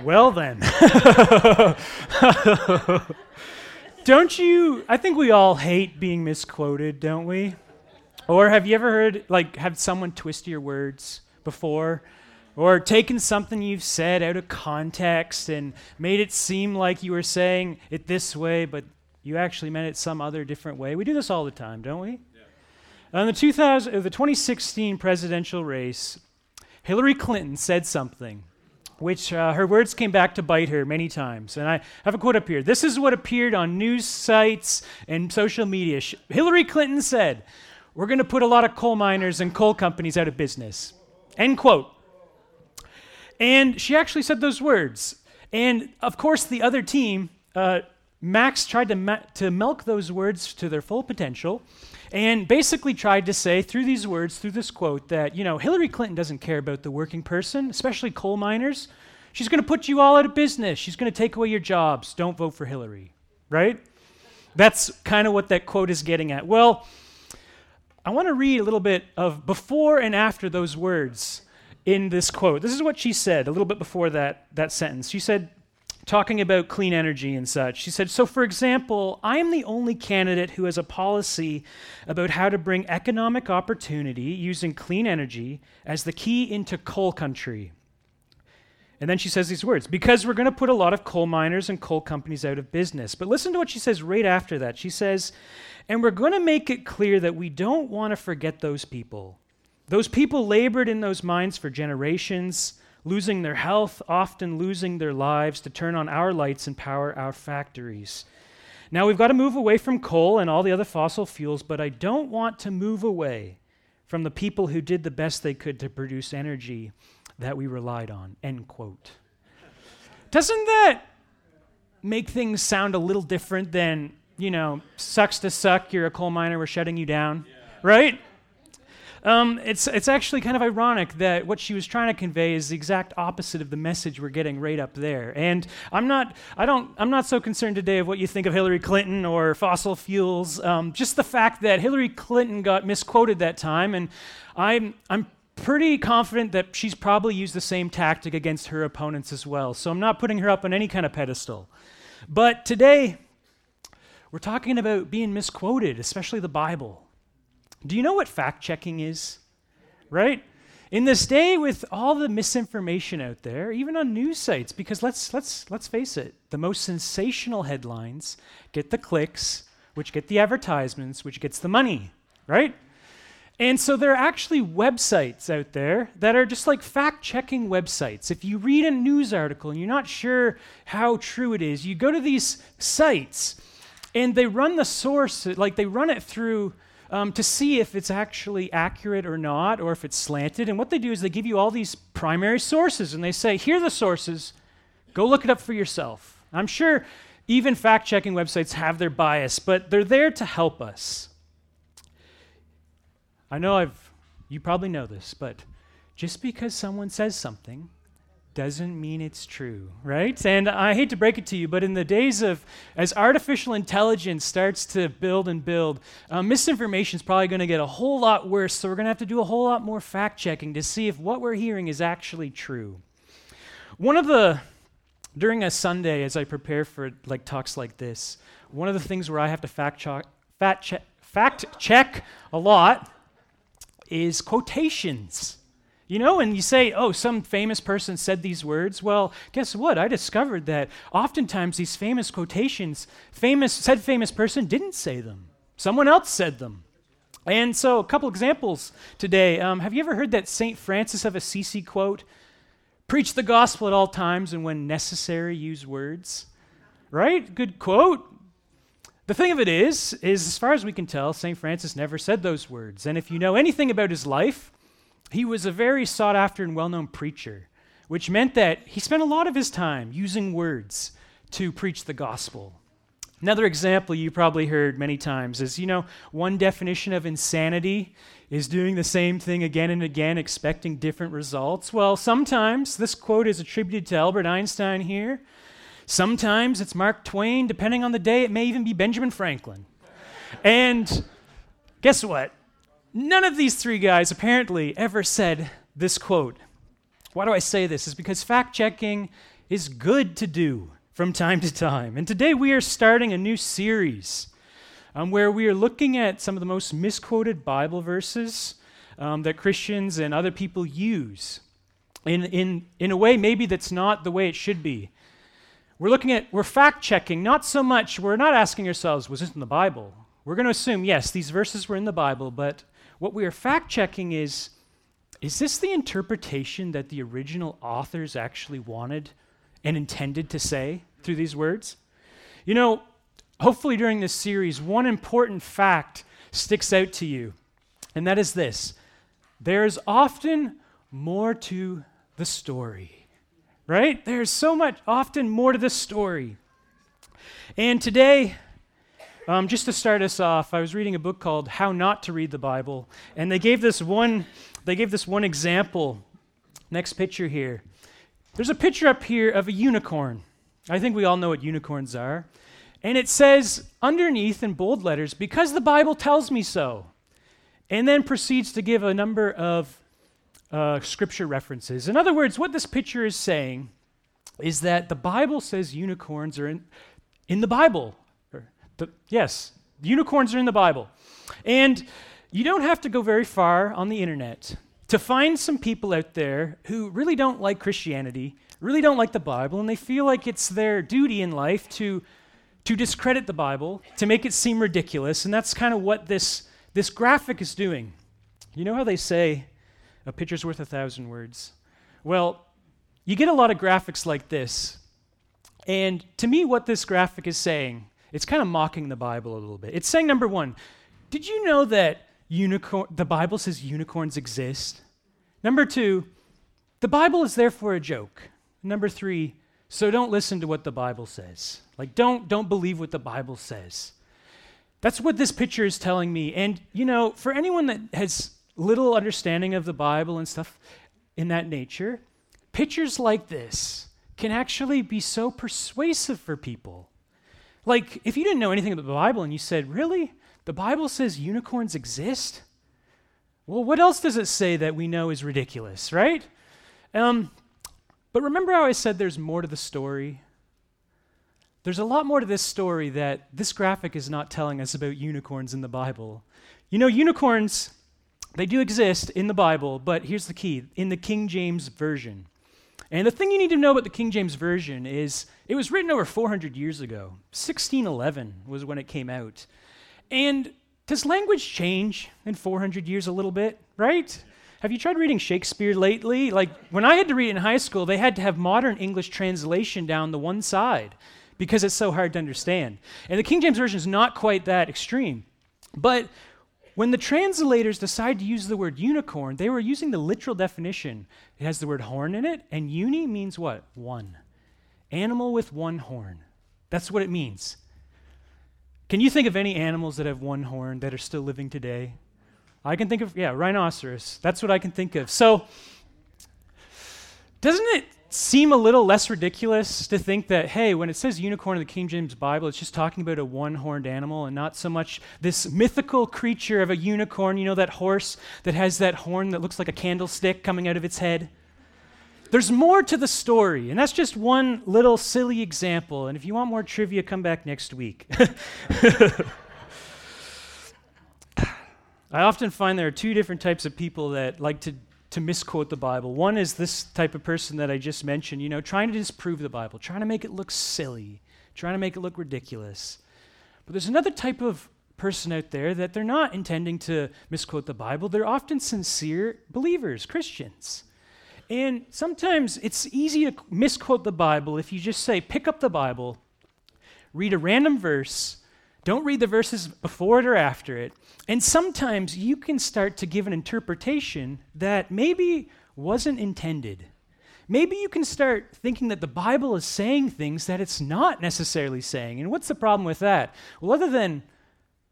Well, then. don't you? I think we all hate being misquoted, don't we? Or have you ever heard, like, have someone twist your words before? Or taken something you've said out of context and made it seem like you were saying it this way, but you actually meant it some other different way? We do this all the time, don't we? Yeah. In the, 2000, uh, the 2016 presidential race, Hillary Clinton said something which uh, her words came back to bite her many times. And I have a quote up here. This is what appeared on news sites and social media. Hillary Clinton said, We're going to put a lot of coal miners and coal companies out of business. End quote. And she actually said those words. And of course, the other team, uh, Max tried to, ma- to milk those words to their full potential and basically tried to say through these words, through this quote, that, you know, Hillary Clinton doesn't care about the working person, especially coal miners. She's going to put you all out of business. She's going to take away your jobs. Don't vote for Hillary, right? That's kind of what that quote is getting at. Well, I want to read a little bit of before and after those words in this quote. This is what she said a little bit before that, that sentence. She said, talking about clean energy and such. She said, So, for example, I am the only candidate who has a policy about how to bring economic opportunity using clean energy as the key into coal country. And then she says these words because we're going to put a lot of coal miners and coal companies out of business. But listen to what she says right after that. She says, and we're going to make it clear that we don't want to forget those people. Those people labored in those mines for generations losing their health, often losing their lives to turn on our lights and power our factories. Now we've got to move away from coal and all the other fossil fuels, but I don't want to move away from the people who did the best they could to produce energy that we relied on. End quote. Doesn't that make things sound a little different than, you know, sucks to suck, you're a coal miner, we're shutting you down? Yeah. Right? Um, it's, it's actually kind of ironic that what she was trying to convey is the exact opposite of the message we're getting right up there. And I'm not, I don't, I'm not so concerned today of what you think of Hillary Clinton or fossil fuels. Um, just the fact that Hillary Clinton got misquoted that time, and I'm, I'm pretty confident that she's probably used the same tactic against her opponents as well. So I'm not putting her up on any kind of pedestal. But today, we're talking about being misquoted, especially the Bible. Do you know what fact checking is? Right? In this day with all the misinformation out there, even on news sites, because let's let's let's face it, the most sensational headlines get the clicks, which get the advertisements, which gets the money, right? And so there are actually websites out there that are just like fact checking websites. If you read a news article and you're not sure how true it is, you go to these sites and they run the source, like they run it through um, to see if it's actually accurate or not, or if it's slanted. And what they do is they give you all these primary sources, and they say, here are the sources, go look it up for yourself. I'm sure even fact checking websites have their bias, but they're there to help us. I know I've, you probably know this, but just because someone says something doesn't mean it's true, right? And I hate to break it to you, but in the days of, as artificial intelligence starts to build and build, uh, misinformation is probably going to get a whole lot worse. So we're going to have to do a whole lot more fact checking to see if what we're hearing is actually true. One of the, during a Sunday, as I prepare for like talks like this, one of the things where I have to fact check, fact check, fact check a lot is quotations. You know, and you say, oh, some famous person said these words. Well, guess what? I discovered that oftentimes these famous quotations, famous said famous person didn't say them. Someone else said them. And so, a couple examples today. Um, have you ever heard that St. Francis of Assisi quote? Preach the gospel at all times and when necessary, use words. Right? Good quote. The thing of it is, is as far as we can tell, St. Francis never said those words. And if you know anything about his life, he was a very sought after and well known preacher, which meant that he spent a lot of his time using words to preach the gospel. Another example you probably heard many times is you know, one definition of insanity is doing the same thing again and again, expecting different results. Well, sometimes this quote is attributed to Albert Einstein here. Sometimes it's Mark Twain. Depending on the day, it may even be Benjamin Franklin. And guess what? None of these three guys apparently ever said this quote. Why do I say this? Is because fact checking is good to do from time to time. And today we are starting a new series um, where we are looking at some of the most misquoted Bible verses um, that Christians and other people use in, in, in a way maybe that's not the way it should be. We're looking at, we're fact checking, not so much, we're not asking ourselves, was this in the Bible? We're going to assume, yes, these verses were in the Bible, but what we are fact checking is, is this the interpretation that the original authors actually wanted and intended to say through these words? You know, hopefully during this series, one important fact sticks out to you, and that is this there's often more to the story, right? There's so much, often more to the story. And today, um, just to start us off, I was reading a book called How Not to Read the Bible, and they gave this one, they gave this one example. Next picture here. There's a picture up here of a unicorn. I think we all know what unicorns are. And it says underneath in bold letters, because the Bible tells me so. And then proceeds to give a number of uh, scripture references. In other words, what this picture is saying is that the Bible says unicorns are in, in the Bible. The, yes, unicorns are in the Bible. And you don't have to go very far on the internet to find some people out there who really don't like Christianity, really don't like the Bible, and they feel like it's their duty in life to, to discredit the Bible, to make it seem ridiculous. And that's kind of what this, this graphic is doing. You know how they say a picture's worth a thousand words? Well, you get a lot of graphics like this. And to me, what this graphic is saying it's kind of mocking the Bible a little bit. It's saying, number one, did you know that unicorn, the Bible says unicorns exist? Number two, the Bible is therefore a joke. Number three, so don't listen to what the Bible says. Like, don't, don't believe what the Bible says. That's what this picture is telling me. And, you know, for anyone that has little understanding of the Bible and stuff in that nature, pictures like this can actually be so persuasive for people. Like, if you didn't know anything about the Bible and you said, Really? The Bible says unicorns exist? Well, what else does it say that we know is ridiculous, right? Um, but remember how I said there's more to the story? There's a lot more to this story that this graphic is not telling us about unicorns in the Bible. You know, unicorns, they do exist in the Bible, but here's the key in the King James Version. And the thing you need to know about the King James Version is it was written over 400 years ago. 1611 was when it came out. And does language change in 400 years a little bit, right? Have you tried reading Shakespeare lately? Like when I had to read in high school, they had to have modern English translation down the one side because it's so hard to understand. And the King James Version is not quite that extreme. But when the translators decided to use the word unicorn, they were using the literal definition. It has the word horn in it, and uni means what? One. Animal with one horn. That's what it means. Can you think of any animals that have one horn that are still living today? I can think of, yeah, rhinoceros. That's what I can think of. So, doesn't it seem a little less ridiculous to think that, hey, when it says unicorn in the King James Bible, it's just talking about a one horned animal and not so much this mythical creature of a unicorn, you know, that horse that has that horn that looks like a candlestick coming out of its head? There's more to the story, and that's just one little silly example. And if you want more trivia, come back next week. I often find there are two different types of people that like to to misquote the Bible. One is this type of person that I just mentioned, you know, trying to disprove the Bible, trying to make it look silly, trying to make it look ridiculous. But there's another type of person out there that they're not intending to misquote the Bible. They're often sincere believers, Christians. And sometimes it's easy to misquote the Bible if you just say, pick up the Bible, read a random verse, don't read the verses before it or after it. And sometimes you can start to give an interpretation that maybe wasn't intended. Maybe you can start thinking that the Bible is saying things that it's not necessarily saying. And what's the problem with that? Well, other than,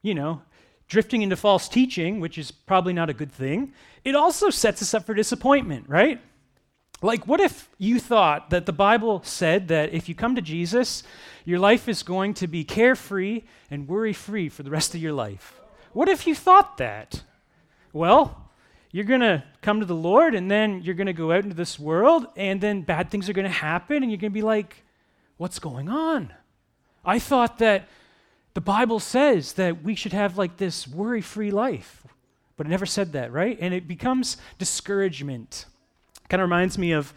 you know, drifting into false teaching, which is probably not a good thing, it also sets us up for disappointment, right? Like, what if you thought that the Bible said that if you come to Jesus, your life is going to be carefree and worry free for the rest of your life? What if you thought that? Well, you're going to come to the Lord and then you're going to go out into this world and then bad things are going to happen and you're going to be like, what's going on? I thought that the Bible says that we should have like this worry free life, but it never said that, right? And it becomes discouragement. Kind of reminds me of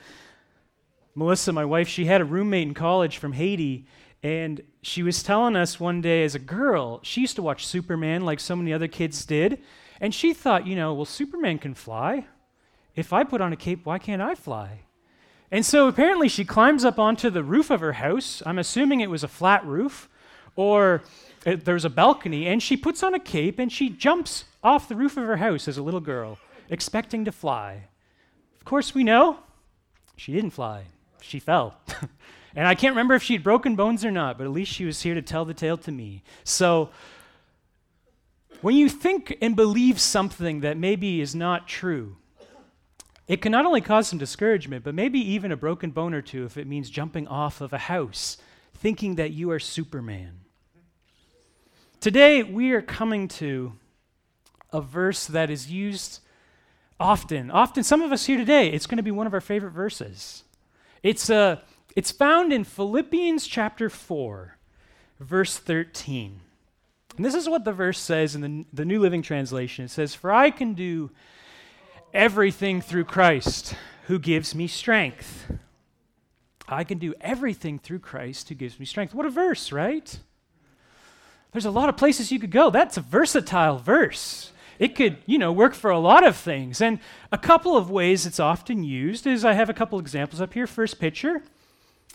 Melissa, my wife. She had a roommate in college from Haiti, and she was telling us one day as a girl, she used to watch Superman like so many other kids did. And she thought, you know, well, Superman can fly. If I put on a cape, why can't I fly? And so apparently she climbs up onto the roof of her house. I'm assuming it was a flat roof, or there's a balcony, and she puts on a cape and she jumps off the roof of her house as a little girl, expecting to fly. Of course, we know she didn't fly, she fell. and I can't remember if she had broken bones or not, but at least she was here to tell the tale to me. So, when you think and believe something that maybe is not true, it can not only cause some discouragement, but maybe even a broken bone or two if it means jumping off of a house, thinking that you are Superman. Today, we are coming to a verse that is used often. Often, some of us here today, it's going to be one of our favorite verses. It's, uh, it's found in Philippians chapter 4, verse 13. And this is what the verse says in the, the New Living Translation. It says, For I can do everything through Christ who gives me strength. I can do everything through Christ who gives me strength. What a verse, right? There's a lot of places you could go. That's a versatile verse. It could, you know, work for a lot of things. And a couple of ways it's often used is I have a couple examples up here. First picture.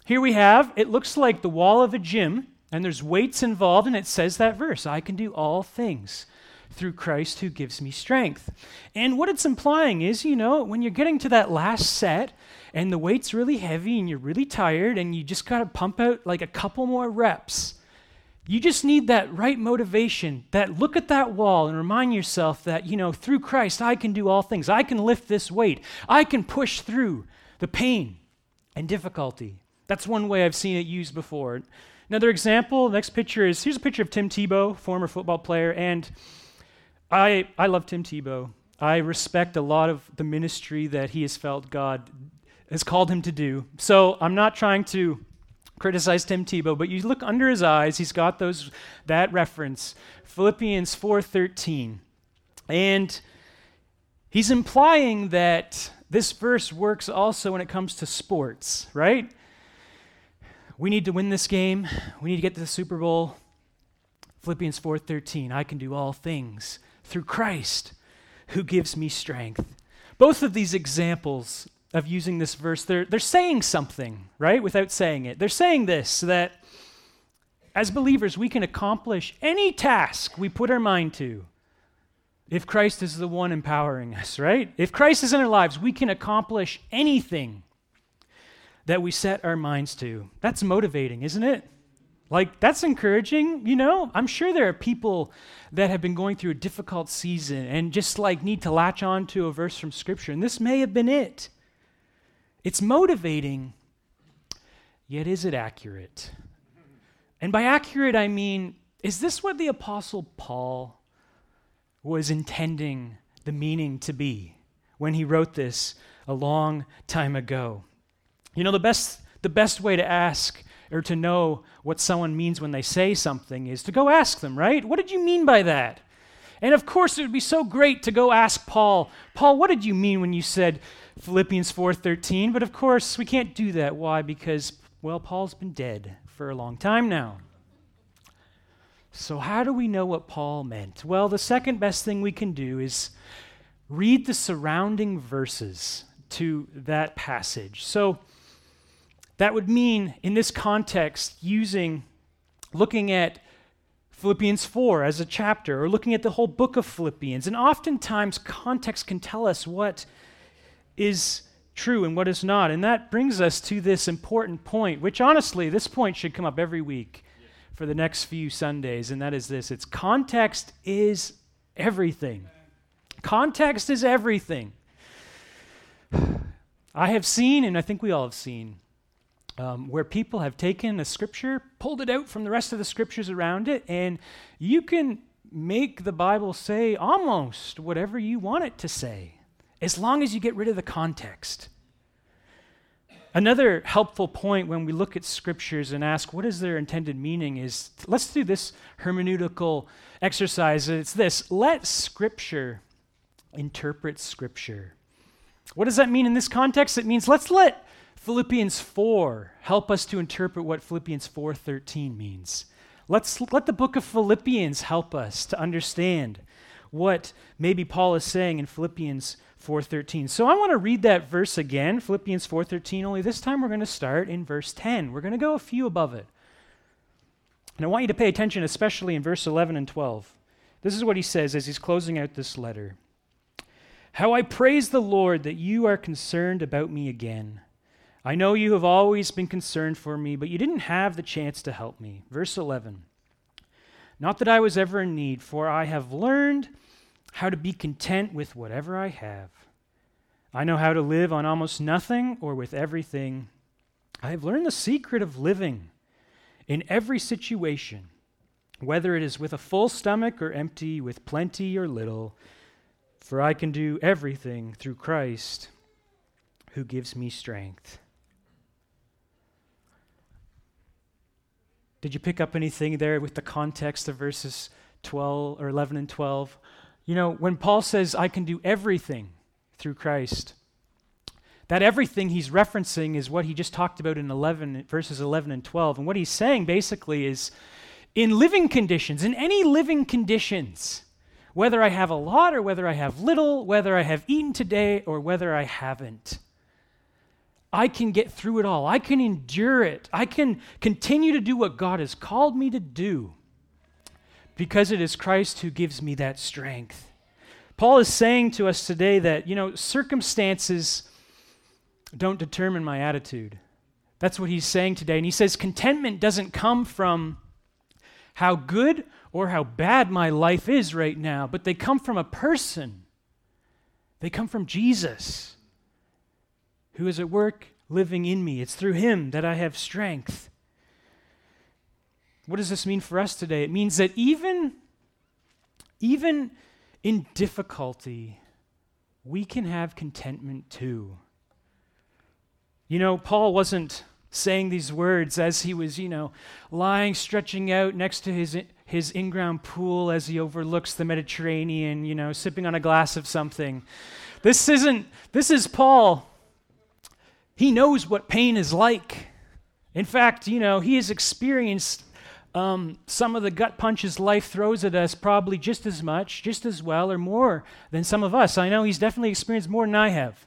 Here we have, it looks like the wall of a gym, and there's weights involved, and it says that verse I can do all things through Christ who gives me strength. And what it's implying is, you know, when you're getting to that last set and the weight's really heavy and you're really tired and you just got to pump out like a couple more reps, you just need that right motivation, that look at that wall and remind yourself that, you know, through Christ, I can do all things. I can lift this weight. I can push through the pain and difficulty. That's one way I've seen it used before. Another example, next picture is here's a picture of Tim Tebow, former football player, and I, I love Tim Tebow. I respect a lot of the ministry that he has felt God has called him to do. So I'm not trying to criticize Tim Tebow, but you look under his eyes, he's got those that reference, Philippians 4:13. And he's implying that this verse works also when it comes to sports, right? We need to win this game. We need to get to the Super Bowl. Philippians 4:13, I can do all things through Christ who gives me strength. Both of these examples of using this verse, they're, they're saying something, right, without saying it. They're saying this that as believers, we can accomplish any task we put our mind to if Christ is the one empowering us, right? If Christ is in our lives, we can accomplish anything that we set our minds to. That's motivating, isn't it? Like, that's encouraging, you know? I'm sure there are people that have been going through a difficult season and just like need to latch on to a verse from Scripture, and this may have been it. It's motivating, yet is it accurate? And by accurate, I mean, is this what the Apostle Paul was intending the meaning to be when he wrote this a long time ago? You know, the best, the best way to ask or to know what someone means when they say something is to go ask them, right? What did you mean by that? And of course, it would be so great to go ask Paul, Paul, what did you mean when you said Philippians 4:13? But of course, we can't do that. Why? Because well, Paul's been dead for a long time now. So how do we know what Paul meant? Well, the second best thing we can do is read the surrounding verses to that passage. So that would mean, in this context, using, looking at Philippians 4 as a chapter, or looking at the whole book of Philippians. And oftentimes, context can tell us what is true and what is not. And that brings us to this important point, which honestly, this point should come up every week for the next few Sundays, and that is this it's context is everything. Context is everything. I have seen, and I think we all have seen, um, where people have taken a scripture, pulled it out from the rest of the scriptures around it, and you can make the Bible say almost whatever you want it to say. As long as you get rid of the context. Another helpful point when we look at scriptures and ask what is their intended meaning is let's do this hermeneutical exercise. It's this let scripture interpret scripture. What does that mean in this context? It means let's let Philippians 4 help us to interpret what Philippians 4:13 means. Let's let the book of Philippians help us to understand what maybe Paul is saying in Philippians 4:13. So I want to read that verse again, Philippians 4:13, only this time we're going to start in verse 10. We're going to go a few above it. And I want you to pay attention especially in verse 11 and 12. This is what he says as he's closing out this letter. How I praise the Lord that you are concerned about me again. I know you have always been concerned for me, but you didn't have the chance to help me. Verse 11. Not that I was ever in need, for I have learned how to be content with whatever I have. I know how to live on almost nothing or with everything. I have learned the secret of living in every situation, whether it is with a full stomach or empty, with plenty or little, for I can do everything through Christ who gives me strength. Did you pick up anything there with the context of verses 12 or 11 and 12? You know, when Paul says, I can do everything through Christ, that everything he's referencing is what he just talked about in 11, verses 11 and 12. And what he's saying basically is in living conditions, in any living conditions, whether I have a lot or whether I have little, whether I have eaten today or whether I haven't, I can get through it all. I can endure it. I can continue to do what God has called me to do because it is Christ who gives me that strength. Paul is saying to us today that, you know, circumstances don't determine my attitude. That's what he's saying today. And he says contentment doesn't come from how good or how bad my life is right now, but they come from a person. They come from Jesus, who is at work living in me. It's through him that I have strength. What does this mean for us today? It means that even, even in difficulty, we can have contentment too. You know, Paul wasn't saying these words as he was, you know, lying, stretching out next to his, his in ground pool as he overlooks the Mediterranean, you know, sipping on a glass of something. This isn't, this is Paul. He knows what pain is like. In fact, you know, he has experienced um, some of the gut punches life throws at us probably just as much, just as well, or more than some of us. I know he's definitely experienced more than I have.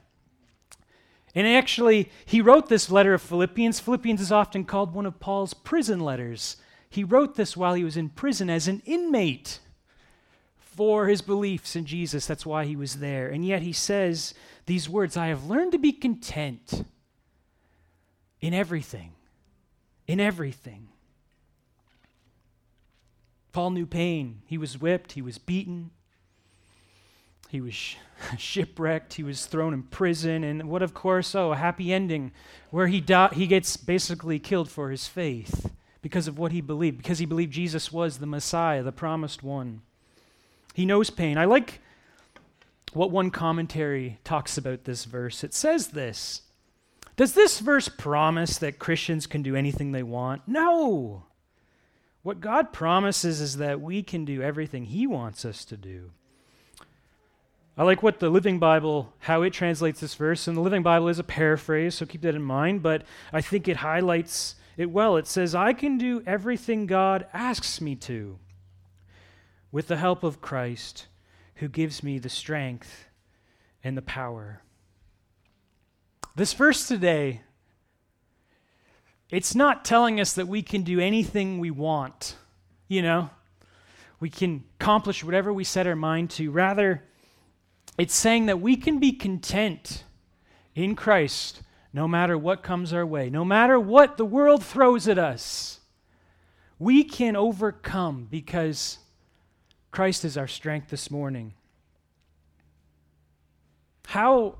And actually, he wrote this letter of Philippians. Philippians is often called one of Paul's prison letters. He wrote this while he was in prison as an inmate for his beliefs in Jesus. That's why he was there. And yet he says these words I have learned to be content in everything. In everything. Paul knew pain. He was whipped, he was beaten, he was sh- shipwrecked, he was thrown in prison, and what, of course, oh, a happy ending where he, di- he gets basically killed for his faith because of what he believed, because he believed Jesus was the Messiah, the promised one. He knows pain. I like what one commentary talks about this verse. It says this Does this verse promise that Christians can do anything they want? No. What God promises is that we can do everything He wants us to do. I like what the Living Bible, how it translates this verse. And the Living Bible is a paraphrase, so keep that in mind, but I think it highlights it well. It says, I can do everything God asks me to with the help of Christ who gives me the strength and the power. This verse today it's not telling us that we can do anything we want, you know? We can accomplish whatever we set our mind to. Rather, it's saying that we can be content in Christ no matter what comes our way, no matter what the world throws at us. We can overcome because Christ is our strength this morning. How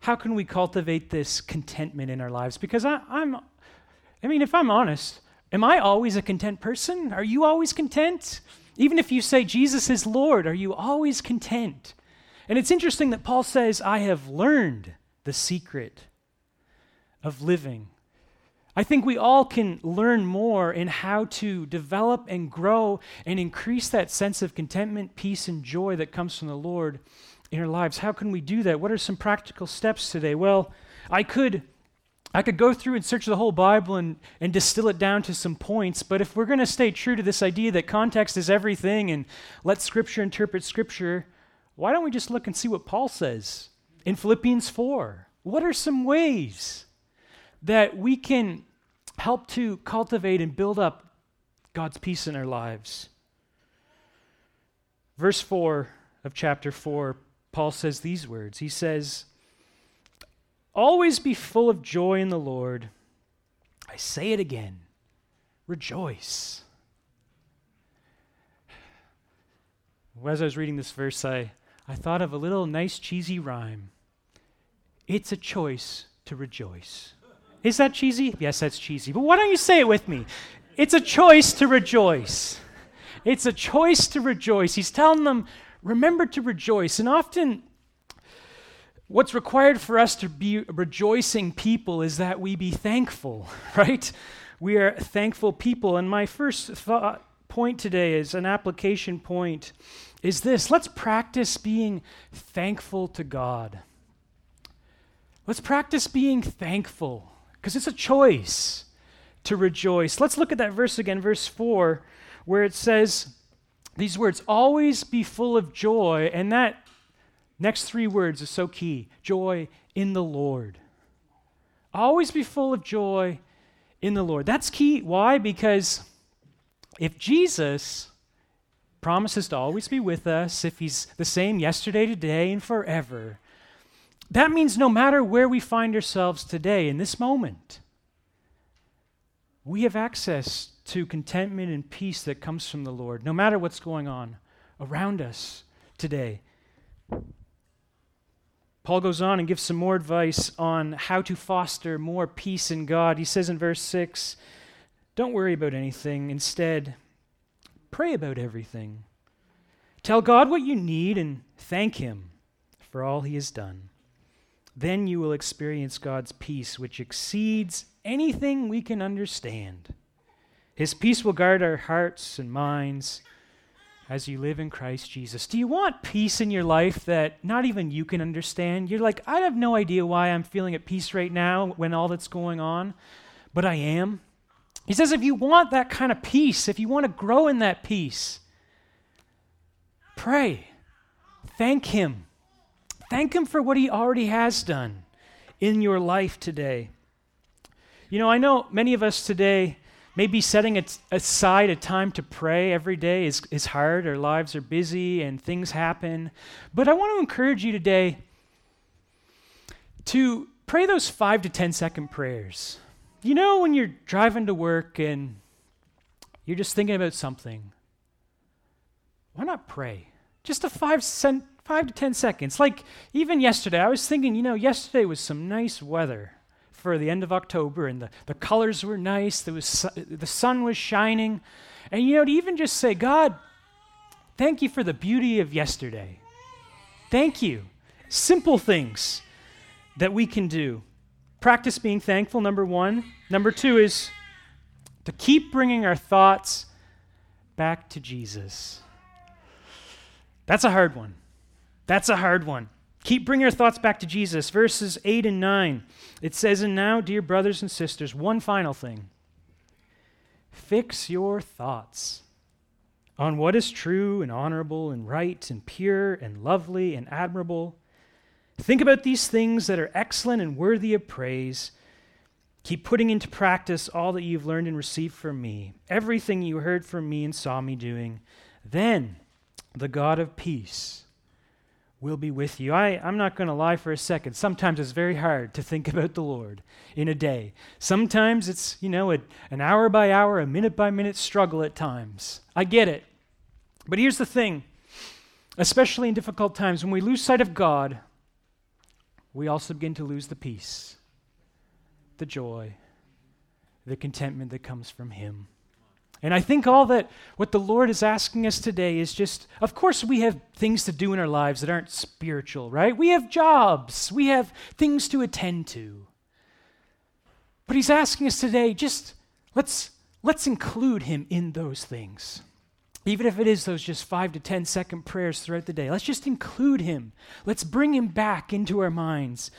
how can we cultivate this contentment in our lives? Because I, am I mean, if I'm honest, am I always a content person? Are you always content? Even if you say Jesus is Lord, are you always content? And it's interesting that Paul says, I have learned the secret of living. I think we all can learn more in how to develop and grow and increase that sense of contentment, peace, and joy that comes from the Lord in our lives. How can we do that? What are some practical steps today? Well, I could I could go through and search the whole Bible and, and distill it down to some points, but if we're going to stay true to this idea that context is everything and let Scripture interpret Scripture, why don't we just look and see what Paul says in Philippians 4? What are some ways that we can help to cultivate and build up God's peace in our lives? Verse 4 of chapter 4, Paul says these words He says, Always be full of joy in the Lord. I say it again rejoice. As I was reading this verse, I, I thought of a little nice cheesy rhyme. It's a choice to rejoice. Is that cheesy? Yes, that's cheesy. But why don't you say it with me? It's a choice to rejoice. It's a choice to rejoice. He's telling them, remember to rejoice. And often What's required for us to be rejoicing people is that we be thankful, right? We are thankful people. And my first thought, point today is an application point is this let's practice being thankful to God. Let's practice being thankful because it's a choice to rejoice. Let's look at that verse again, verse 4, where it says these words always be full of joy. And that Next three words is so key joy in the Lord. Always be full of joy in the Lord. That's key. Why? Because if Jesus promises to always be with us, if he's the same yesterday, today, and forever, that means no matter where we find ourselves today, in this moment, we have access to contentment and peace that comes from the Lord, no matter what's going on around us today. Paul goes on and gives some more advice on how to foster more peace in God. He says in verse 6 Don't worry about anything. Instead, pray about everything. Tell God what you need and thank Him for all He has done. Then you will experience God's peace, which exceeds anything we can understand. His peace will guard our hearts and minds as you live in Christ Jesus? Do you want peace in your life that not even you can understand? You're like, I have no idea why I'm feeling at peace right now when all that's going on, but I am. He says, if you want that kind of peace, if you want to grow in that peace, pray. Thank Him. Thank Him for what He already has done in your life today. You know, I know many of us today Maybe setting aside a time to pray every day is, is hard. Our lives are busy and things happen. But I want to encourage you today to pray those five to ten second prayers. You know, when you're driving to work and you're just thinking about something, why not pray? Just a five, cent, five to ten seconds. Like even yesterday, I was thinking, you know, yesterday was some nice weather for the end of October, and the, the colors were nice, there was su- the sun was shining. And you know, to even just say, God, thank you for the beauty of yesterday. Thank you. Simple things that we can do. Practice being thankful, number one. Number two is to keep bringing our thoughts back to Jesus. That's a hard one. That's a hard one. Keep bringing your thoughts back to Jesus. Verses 8 and 9. It says, And now, dear brothers and sisters, one final thing. Fix your thoughts on what is true and honorable and right and pure and lovely and admirable. Think about these things that are excellent and worthy of praise. Keep putting into practice all that you've learned and received from me, everything you heard from me and saw me doing. Then the God of peace will be with you. I, I'm not going to lie for a second. Sometimes it's very hard to think about the Lord in a day. Sometimes it's, you know, a, an hour by hour, a minute by minute struggle at times. I get it. But here's the thing especially in difficult times, when we lose sight of God, we also begin to lose the peace, the joy, the contentment that comes from Him. And I think all that what the Lord is asking us today is just, of course, we have things to do in our lives that aren't spiritual, right? We have jobs, we have things to attend to. But He's asking us today, just let's, let's include Him in those things. Even if it is those just five to ten second prayers throughout the day, let's just include Him. Let's bring Him back into our minds.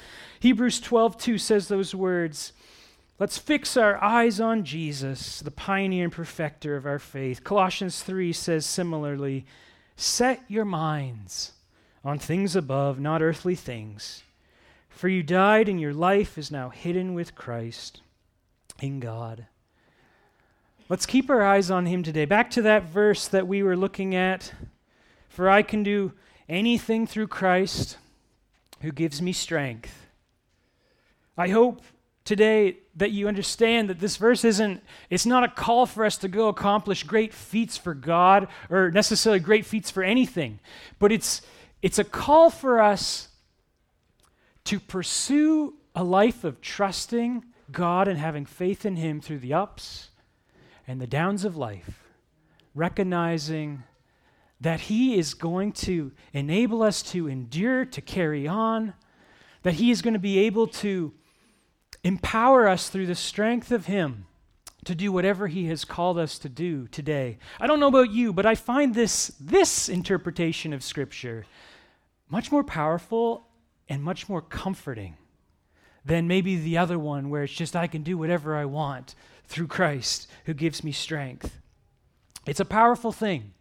Hebrews 12 2 says those words. Let's fix our eyes on Jesus, the pioneer and perfecter of our faith. Colossians 3 says similarly Set your minds on things above, not earthly things. For you died, and your life is now hidden with Christ in God. Let's keep our eyes on Him today. Back to that verse that we were looking at. For I can do anything through Christ who gives me strength. I hope today that you understand that this verse isn't it's not a call for us to go accomplish great feats for God or necessarily great feats for anything but it's it's a call for us to pursue a life of trusting God and having faith in him through the ups and the downs of life recognizing that he is going to enable us to endure to carry on that he is going to be able to Empower us through the strength of Him to do whatever He has called us to do today. I don't know about you, but I find this, this interpretation of Scripture much more powerful and much more comforting than maybe the other one where it's just I can do whatever I want through Christ who gives me strength. It's a powerful thing.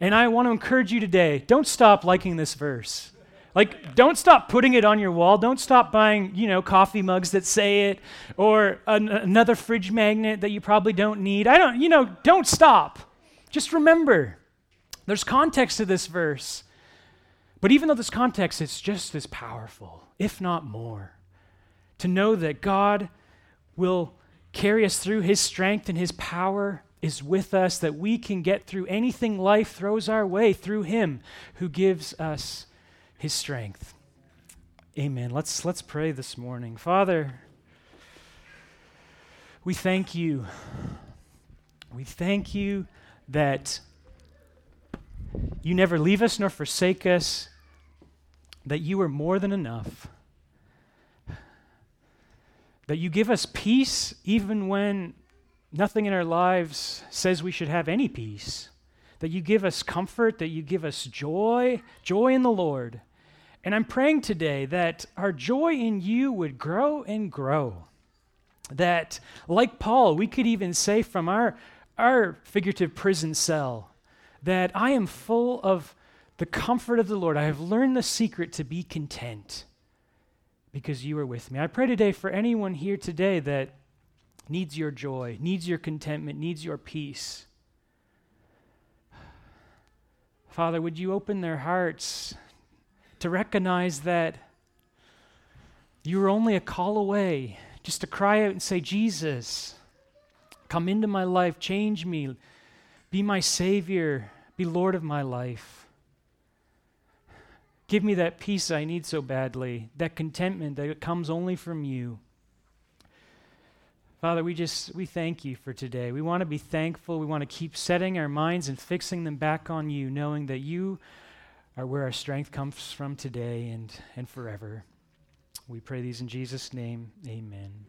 And I want to encourage you today don't stop liking this verse. Like, don't stop putting it on your wall. Don't stop buying, you know, coffee mugs that say it or an- another fridge magnet that you probably don't need. I don't, you know, don't stop. Just remember, there's context to this verse. But even though this context is just as powerful, if not more, to know that God will carry us through his strength and his power is with us, that we can get through anything life throws our way through him who gives us his strength. Amen. Let's, let's pray this morning. Father, we thank you. We thank you that you never leave us nor forsake us, that you are more than enough, that you give us peace even when nothing in our lives says we should have any peace, that you give us comfort, that you give us joy, joy in the Lord. And I'm praying today that our joy in you would grow and grow. That, like Paul, we could even say from our, our figurative prison cell, that I am full of the comfort of the Lord. I have learned the secret to be content because you are with me. I pray today for anyone here today that needs your joy, needs your contentment, needs your peace. Father, would you open their hearts to recognize that you are only a call away, just to cry out and say, Jesus, come into my life, change me, be my Savior, be Lord of my life. Give me that peace I need so badly, that contentment that comes only from you. Father, we just we thank you for today. We want to be thankful. We want to keep setting our minds and fixing them back on you, knowing that you are where our strength comes from today and, and forever. We pray these in Jesus' name. Amen.